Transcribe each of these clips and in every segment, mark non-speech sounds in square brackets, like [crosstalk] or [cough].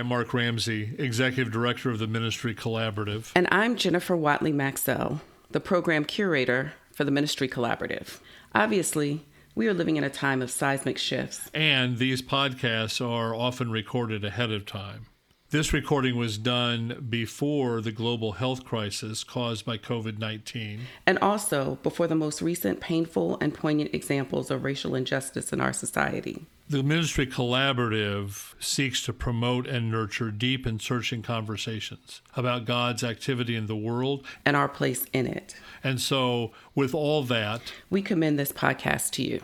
I'm Mark Ramsey, Executive Director of the Ministry Collaborative. And I'm Jennifer Watley Maxell, the Program Curator for the Ministry Collaborative. Obviously, we are living in a time of seismic shifts. And these podcasts are often recorded ahead of time. This recording was done before the global health crisis caused by COVID 19. And also before the most recent painful and poignant examples of racial injustice in our society. The Ministry Collaborative seeks to promote and nurture deep and searching conversations about God's activity in the world and our place in it. And so, with all that, we commend this podcast to you.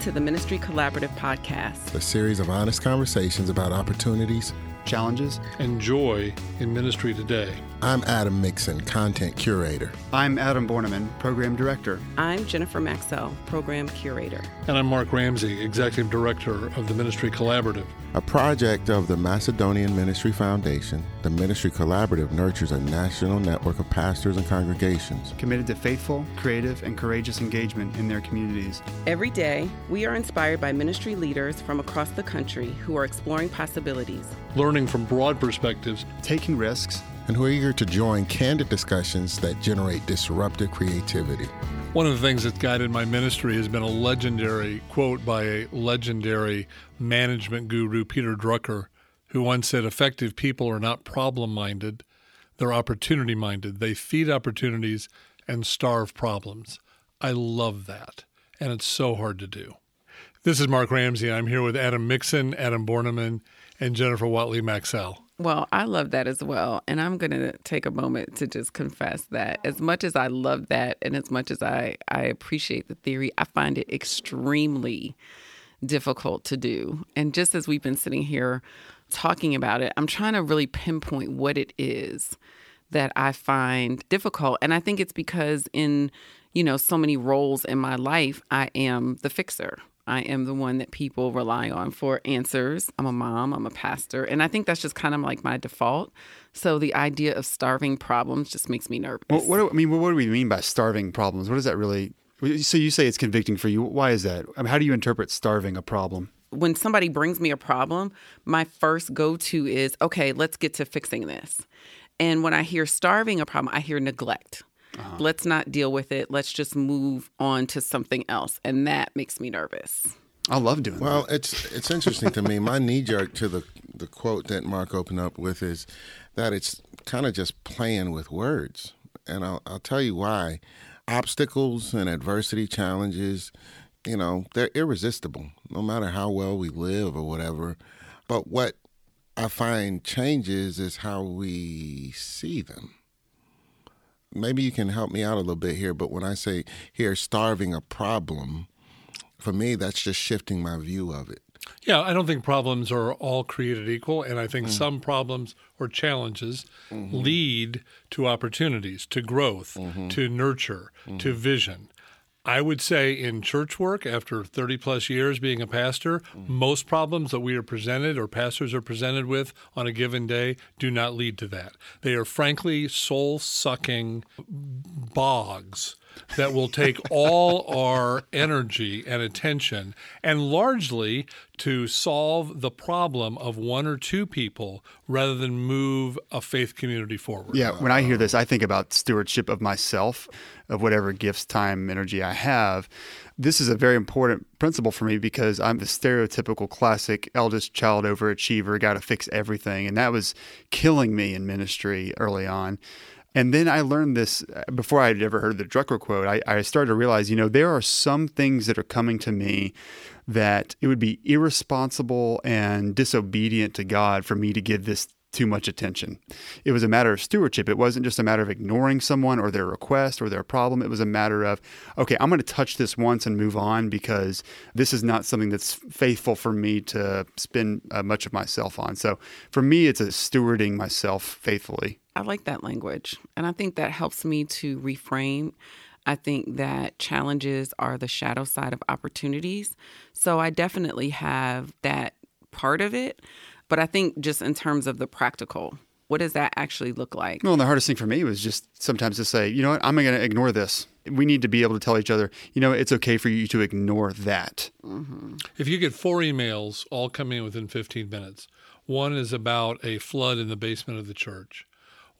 Welcome to the Ministry Collaborative Podcast, a series of honest conversations about opportunities, challenges, and joy in ministry today. I'm Adam Mixon, Content Curator. I'm Adam Borneman, Program Director. I'm Jennifer Maxell, Program Curator. And I'm Mark Ramsey, Executive Director of the Ministry Collaborative. A project of the Macedonian Ministry Foundation, the Ministry Collaborative nurtures a national network of pastors and congregations committed to faithful, creative, and courageous engagement in their communities. Every day, we are inspired by ministry leaders from across the country who are exploring possibilities, learning from broad perspectives, taking risks, and who are eager to join candid discussions that generate disruptive creativity. One of the things that's guided my ministry has been a legendary quote by a legendary management guru, Peter Drucker, who once said, Effective people are not problem minded, they're opportunity minded. They feed opportunities and starve problems. I love that. And it's so hard to do. This is Mark Ramsey. I'm here with Adam Mixon, Adam Borneman, and Jennifer Watley Maxell. Well, I love that as well. And I'm going to take a moment to just confess that as much as I love that and as much as I, I appreciate the theory, I find it extremely difficult to do. And just as we've been sitting here talking about it, I'm trying to really pinpoint what it is that I find difficult. And I think it's because in, you know, so many roles in my life, I am the fixer. I am the one that people rely on for answers. I'm a mom, I'm a pastor, and I think that's just kind of like my default. So the idea of starving problems just makes me nervous. Well, what do, I mean, what do we mean by starving problems? What does that really? So you say it's convicting for you. Why is that? I mean, how do you interpret starving a problem? When somebody brings me a problem, my first go-to is, okay, let's get to fixing this. And when I hear starving a problem, I hear neglect. Uh-huh. Let's not deal with it. Let's just move on to something else. And that makes me nervous. I love doing well, that. Well, it's it's interesting to me. My [laughs] knee jerk to the the quote that Mark opened up with is that it's kind of just playing with words, and I'll I'll tell you why. Obstacles and adversity challenges, you know, they're irresistible, no matter how well we live or whatever. But what I find changes is how we see them maybe you can help me out a little bit here, but when I say here, starving a problem, for me, that's just shifting my view of it. Yeah, I don't think problems are all created equal. And I think mm. some problems or challenges mm-hmm. lead to opportunities, to growth, mm-hmm. to nurture, mm-hmm. to vision. I would say in church work, after 30 plus years being a pastor, mm-hmm. most problems that we are presented or pastors are presented with on a given day do not lead to that. They are frankly soul sucking bogs that will take all our energy and attention and largely to solve the problem of one or two people rather than move a faith community forward. Yeah, when I hear this, I think about stewardship of myself, of whatever gifts, time, energy I have. This is a very important principle for me because I'm the stereotypical classic eldest child overachiever, got to fix everything. And that was killing me in ministry early on. And then I learned this uh, before I had ever heard the Drucker quote. I, I, started to realize, you know, there are some things that are coming to me that it would be irresponsible and disobedient to God for me to give this too much attention. It was a matter of stewardship. It wasn't just a matter of ignoring someone or their request or their problem. It was a matter of, okay, I'm going to touch this once and move on because this is not something that's faithful for me to spend uh, much of myself on. So for me, it's a stewarding myself faithfully. I like that language. And I think that helps me to reframe. I think that challenges are the shadow side of opportunities. So I definitely have that part of it. But I think just in terms of the practical, what does that actually look like? Well, the hardest thing for me was just sometimes to say, you know what, I'm going to ignore this. We need to be able to tell each other, you know, it's okay for you to ignore that. Mm-hmm. If you get four emails all coming in within 15 minutes, one is about a flood in the basement of the church.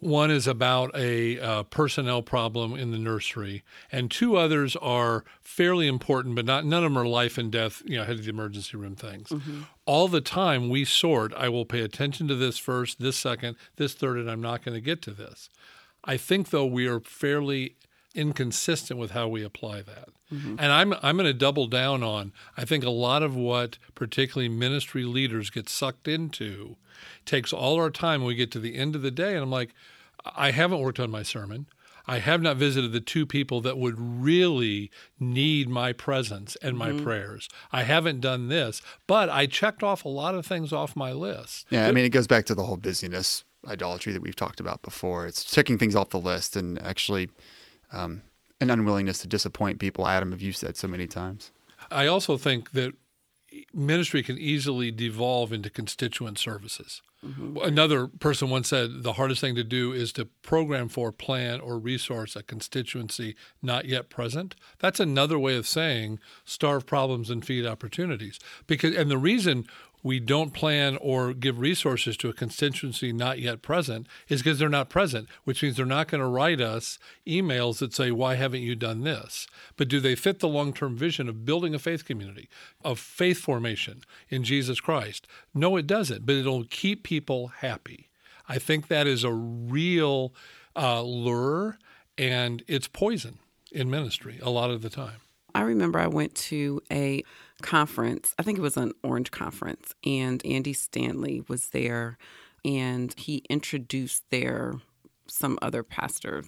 One is about a uh, personnel problem in the nursery, and two others are fairly important, but not none of them are life and death, you know, head of the emergency room things. All the time we sort. I will pay attention to this first, this second, this third, and I'm not going to get to this. I think though we are fairly inconsistent with how we apply that. And I'm I'm going to double down on I think a lot of what particularly ministry leaders get sucked into takes all our time when we get to the end of the day and I'm like I haven't worked on my sermon. I have not visited the two people that would really need my presence and my prayers. I haven't done this, but I checked off a lot of things off my list. Yeah, I mean, it goes back to the whole busyness idolatry that we've talked about before. It's checking things off the list and actually um, an unwillingness to disappoint people. Adam, have you said so many times? I also think that ministry can easily devolve into constituent services. Mm-hmm. Another person once said the hardest thing to do is to program for, plan, or resource a constituency not yet present. That's another way of saying starve problems and feed opportunities. Because and the reason we don't plan or give resources to a constituency not yet present is because they're not present, which means they're not going to write us emails that say, Why haven't you done this? But do they fit the long term vision of building a faith community, of faith formation in Jesus Christ? No, it doesn't, but it'll keep people happy. I think that is a real uh, lure and it's poison in ministry a lot of the time. I remember I went to a conference, I think it was an Orange conference, and Andy Stanley was there and he introduced their some other pastor.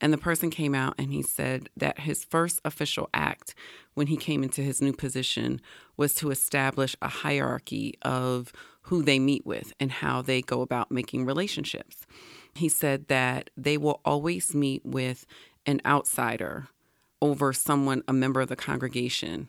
And the person came out and he said that his first official act when he came into his new position was to establish a hierarchy of who they meet with and how they go about making relationships. He said that they will always meet with an outsider over someone, a member of the congregation,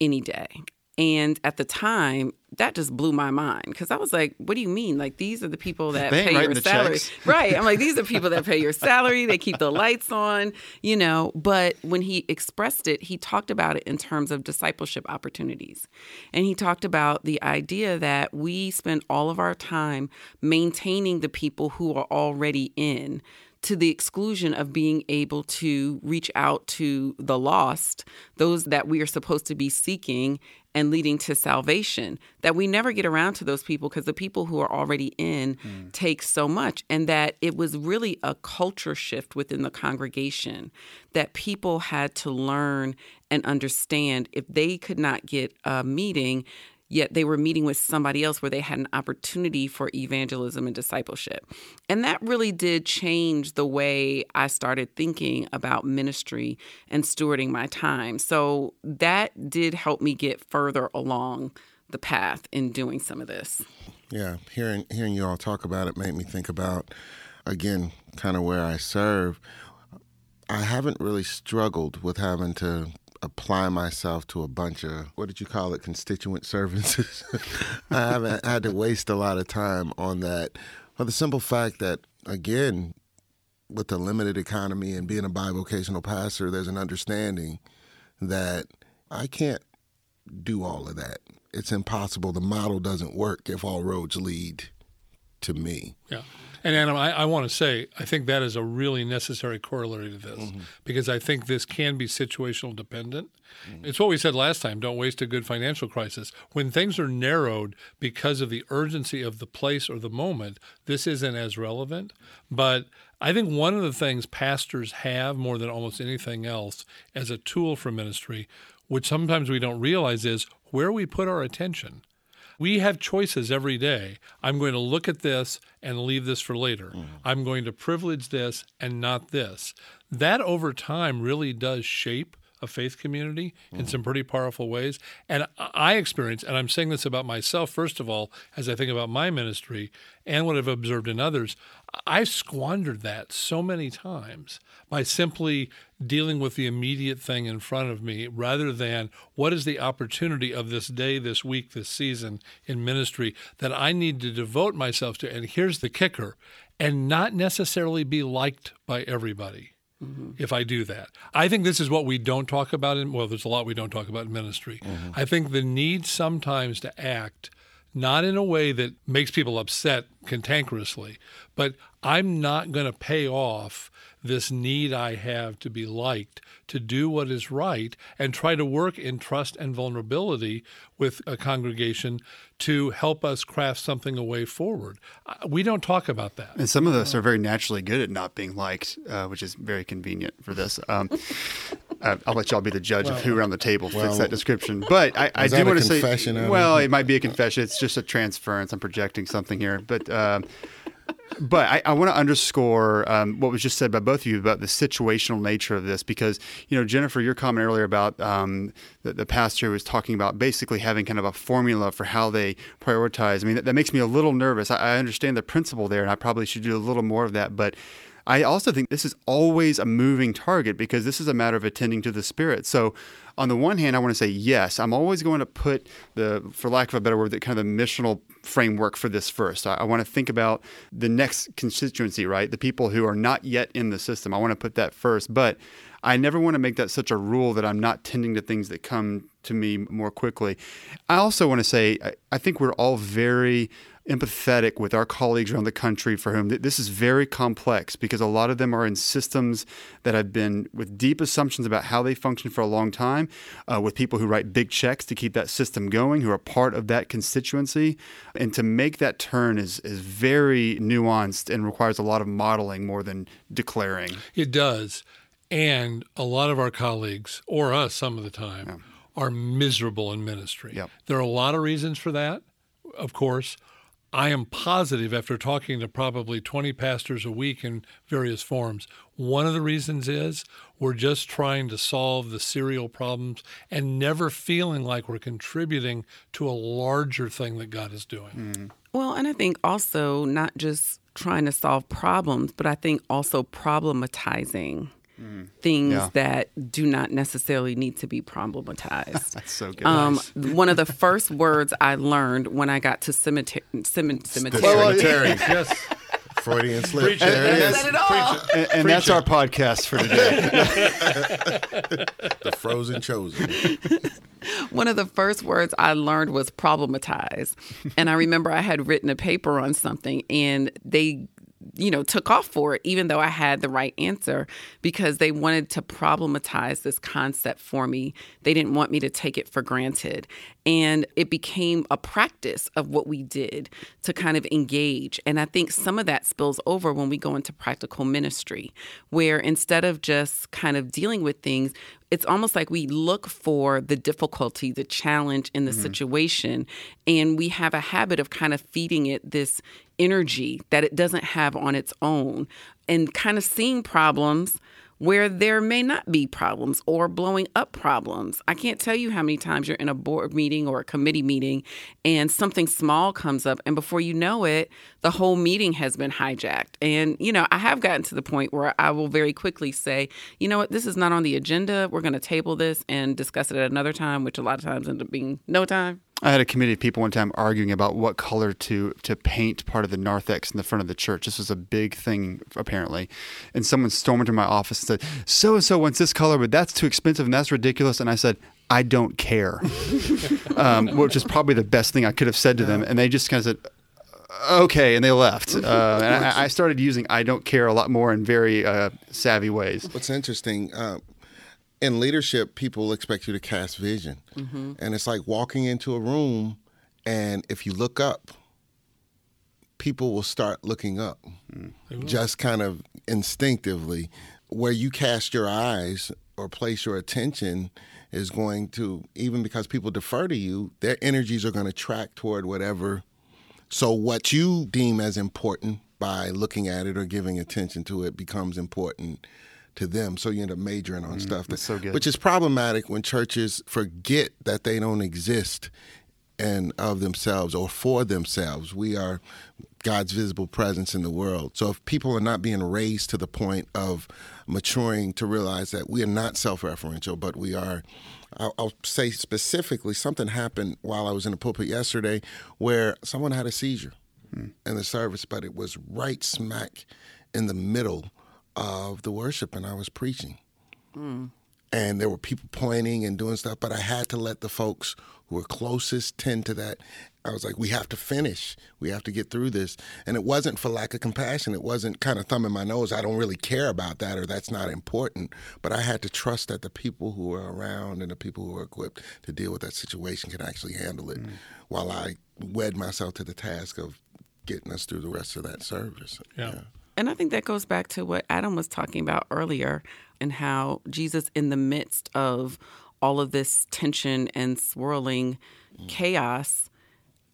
any day. And at the time, that just blew my mind because I was like, what do you mean? Like, these are the people that [laughs] They pay your salary. [laughs] Right. I'm like, these are people that pay your salary. They keep the lights on, you know. But when he expressed it, he talked about it in terms of discipleship opportunities. And he talked about the idea that we spend all of our time maintaining the people who are already in to the exclusion of being able to reach out to the lost, those that we are supposed to be seeking and leading to salvation. That we never get around to those people because the people who are already in hmm. take so much. And that it was really a culture shift within the congregation that people had to learn and understand if they could not get a meeting yet they were meeting with somebody else where they had an opportunity for evangelism and discipleship. And that really did change the way I started thinking about ministry and stewarding my time. So that did help me get further along the path in doing some of this. Yeah, hearing hearing you all talk about it made me think about again kind of where I serve. I haven't really struggled with having to apply myself to a bunch of what did you call it constituent services. [laughs] I haven't had to waste a lot of time on that for the simple fact that again with the limited economy and being a bivocational pastor there's an understanding that I can't do all of that. It's impossible. The model doesn't work if all roads lead to me. Yeah. And Adam, I, I want to say, I think that is a really necessary corollary to this mm-hmm. because I think this can be situational dependent. Mm-hmm. It's what we said last time don't waste a good financial crisis. When things are narrowed because of the urgency of the place or the moment, this isn't as relevant. But I think one of the things pastors have more than almost anything else as a tool for ministry, which sometimes we don't realize, is where we put our attention. We have choices every day. I'm going to look at this and leave this for later. Mm-hmm. I'm going to privilege this and not this. That over time really does shape a faith community in mm. some pretty powerful ways. And I experience, and I'm saying this about myself, first of all, as I think about my ministry and what I've observed in others, I've squandered that so many times by simply dealing with the immediate thing in front of me rather than what is the opportunity of this day, this week, this season in ministry that I need to devote myself to. And here's the kicker and not necessarily be liked by everybody. Mm-hmm. if I do that. I think this is what we don't talk about in well, there's a lot we don't talk about in ministry. Mm-hmm. I think the need sometimes to act not in a way that makes people upset cantankerously, but I'm not going to pay off this need I have to be liked, to do what is right, and try to work in trust and vulnerability with a congregation to help us craft something a way forward. Uh, We don't talk about that. And some of us are very naturally good at not being liked, uh, which is very convenient for this. Um, [laughs] uh, I'll let y'all be the judge of who around the table fits well, that description. But I, [laughs] I do want to say, well, it might be a confession. It's just a transference. I'm projecting something here, but. Um, but I, I want to underscore um, what was just said by both of you about the situational nature of this, because you know Jennifer, your comment earlier about um, the, the pastor was talking about basically having kind of a formula for how they prioritize. I mean, that, that makes me a little nervous. I, I understand the principle there, and I probably should do a little more of that, but. I also think this is always a moving target because this is a matter of attending to the spirit. So, on the one hand, I want to say yes, I'm always going to put the, for lack of a better word, the kind of the missional framework for this first. I, I want to think about the next constituency, right? The people who are not yet in the system. I want to put that first, but I never want to make that such a rule that I'm not tending to things that come to me more quickly. I also want to say I, I think we're all very empathetic with our colleagues around the country for whom th- this is very complex because a lot of them are in systems that have been with deep assumptions about how they function for a long time, uh, with people who write big checks to keep that system going, who are part of that constituency. And to make that turn is, is very nuanced and requires a lot of modeling more than declaring. It does. And a lot of our colleagues, or us some of the time, are miserable in ministry. Yep. There are a lot of reasons for that, of course. I am positive after talking to probably 20 pastors a week in various forms, one of the reasons is we're just trying to solve the serial problems and never feeling like we're contributing to a larger thing that God is doing. Mm-hmm. Well, and I think also not just trying to solve problems, but I think also problematizing things Yeah. that do not necessarily need to be problematized. [laughs] That's so good. Um, one of the first words I learned when I got to cemetery, cemetery, cemetery Cemetery. [laughs] Yes. Freudian slip. Preach it. There it is. said it all. and and that's our podcast for today. [laughs] The frozen chosen. one of the first words I learned was problematize. And I remember I had written a paper on something and they you know took off for it even though I had the right answer because they wanted to problematize this concept for me. They didn't want me to take it for granted. And it became a practice of what we did to kind of engage. And I think some of that spills over when we go into practical ministry, where instead of just kind of dealing with things, it's almost like we look for the difficulty, the challenge in the mm-hmm. situation, and we have a habit of kind of feeding it this energy that it doesn't have on its own and kind of seeing problems where there may not be problems or blowing up problems. I can't tell you how many times you're in a board meeting or a committee meeting and something small comes up, and before you know it, the whole meeting has been hijacked. And, you know, I have gotten to the point where I will very quickly say, you know what, this is not on the agenda. We're going to table this and discuss it at another time, which a lot of times end up being no time. I had a committee of people one time arguing about what color to to paint part of the narthex in the front of the church. This was a big thing apparently, and someone stormed into my office and said, "So and so wants this color, but that's too expensive and that's ridiculous." And I said, "I don't care," [laughs] um, which is probably the best thing I could have said to them. And they just kind of said. Okay, and they left. Uh, and I, I started using "I don't care" a lot more in very uh, savvy ways. What's interesting, uh, in leadership, people expect you to cast vision. Mm-hmm. And it's like walking into a room, and if you look up, people will start looking up mm. just kind of instinctively. Where you cast your eyes or place your attention is going to, even because people defer to you, their energies are going to track toward whatever. So, what you deem as important by looking at it or giving attention to it becomes important to them. So you end up majoring on mm, stuff that, so good. which is problematic when churches forget that they don't exist and of themselves or for themselves. We are God's visible presence in the world. So if people are not being raised to the point of maturing to realize that we are not self-referential, but we are. I'll, I'll say specifically, something happened while I was in the pulpit yesterday, where someone had a seizure hmm. in the service, but it was right smack in the middle of the worship and I was preaching. Hmm. And there were people pointing and doing stuff, but I had to let the folks who were closest tend to that. I was like, we have to finish. We have to get through this. And it wasn't for lack of compassion. It wasn't kind of thumbing my nose. I don't really care about that or that's not important. But I had to trust that the people who were around and the people who were equipped to deal with that situation can actually handle it hmm. while I wed myself to the task of getting us through the rest of that service. Yeah. And I think that goes back to what Adam was talking about earlier and how Jesus, in the midst of all of this tension and swirling mm. chaos,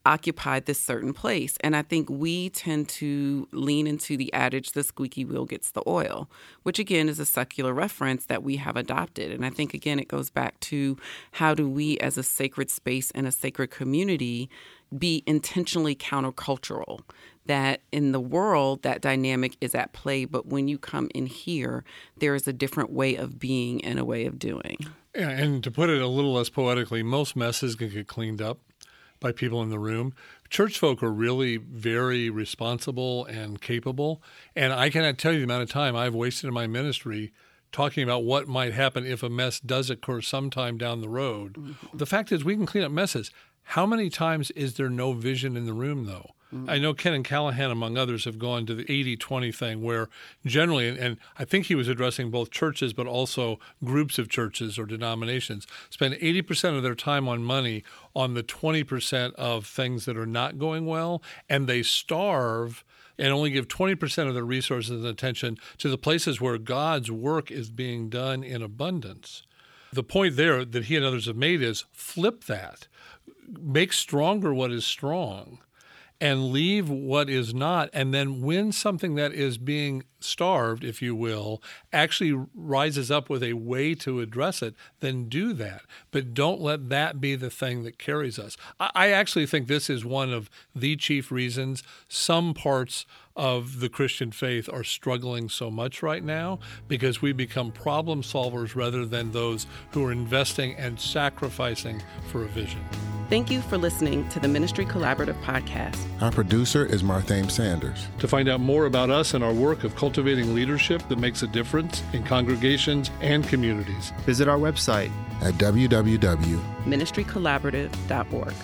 occupied this certain place. And I think we tend to lean into the adage, the squeaky wheel gets the oil, which again is a secular reference that we have adopted. And I think, again, it goes back to how do we, as a sacred space and a sacred community, be intentionally countercultural? That in the world, that dynamic is at play, but when you come in here, there is a different way of being and a way of doing. Yeah, and to put it a little less poetically, most messes can get cleaned up by people in the room. Church folk are really very responsible and capable. And I cannot tell you the amount of time I've wasted in my ministry talking about what might happen if a mess does occur sometime down the road. Mm-hmm. The fact is, we can clean up messes. How many times is there no vision in the room, though? I know Kennon Callahan, among others, have gone to the 80 20 thing where generally, and, I think he was addressing both churches, but also groups of churches or denominations, spend 80% of their time on money on the 20% of things that are not going well, and they starve and only give 20% of their resources and attention to the places where God's work is being done in abundance. The point there that he and others have made is flip that, make stronger what is strong and leave what is not. And then when something that is being starved, if you will, actually rises up with a way to address it, then do that. But don't let that be the thing that carries us. I, actually think this is one of the chief reasons some parts of the Christian faith are struggling so much right now because we become problem solvers rather than those who are investing and sacrificing for a vision. Thank you for listening to the Ministry Collaborative podcast. Our producer is Marthame Sanders. To find out more about us and our work of cultivating leadership that makes a difference in congregations and communities, Visit our website at www. ministrycollaborative.org.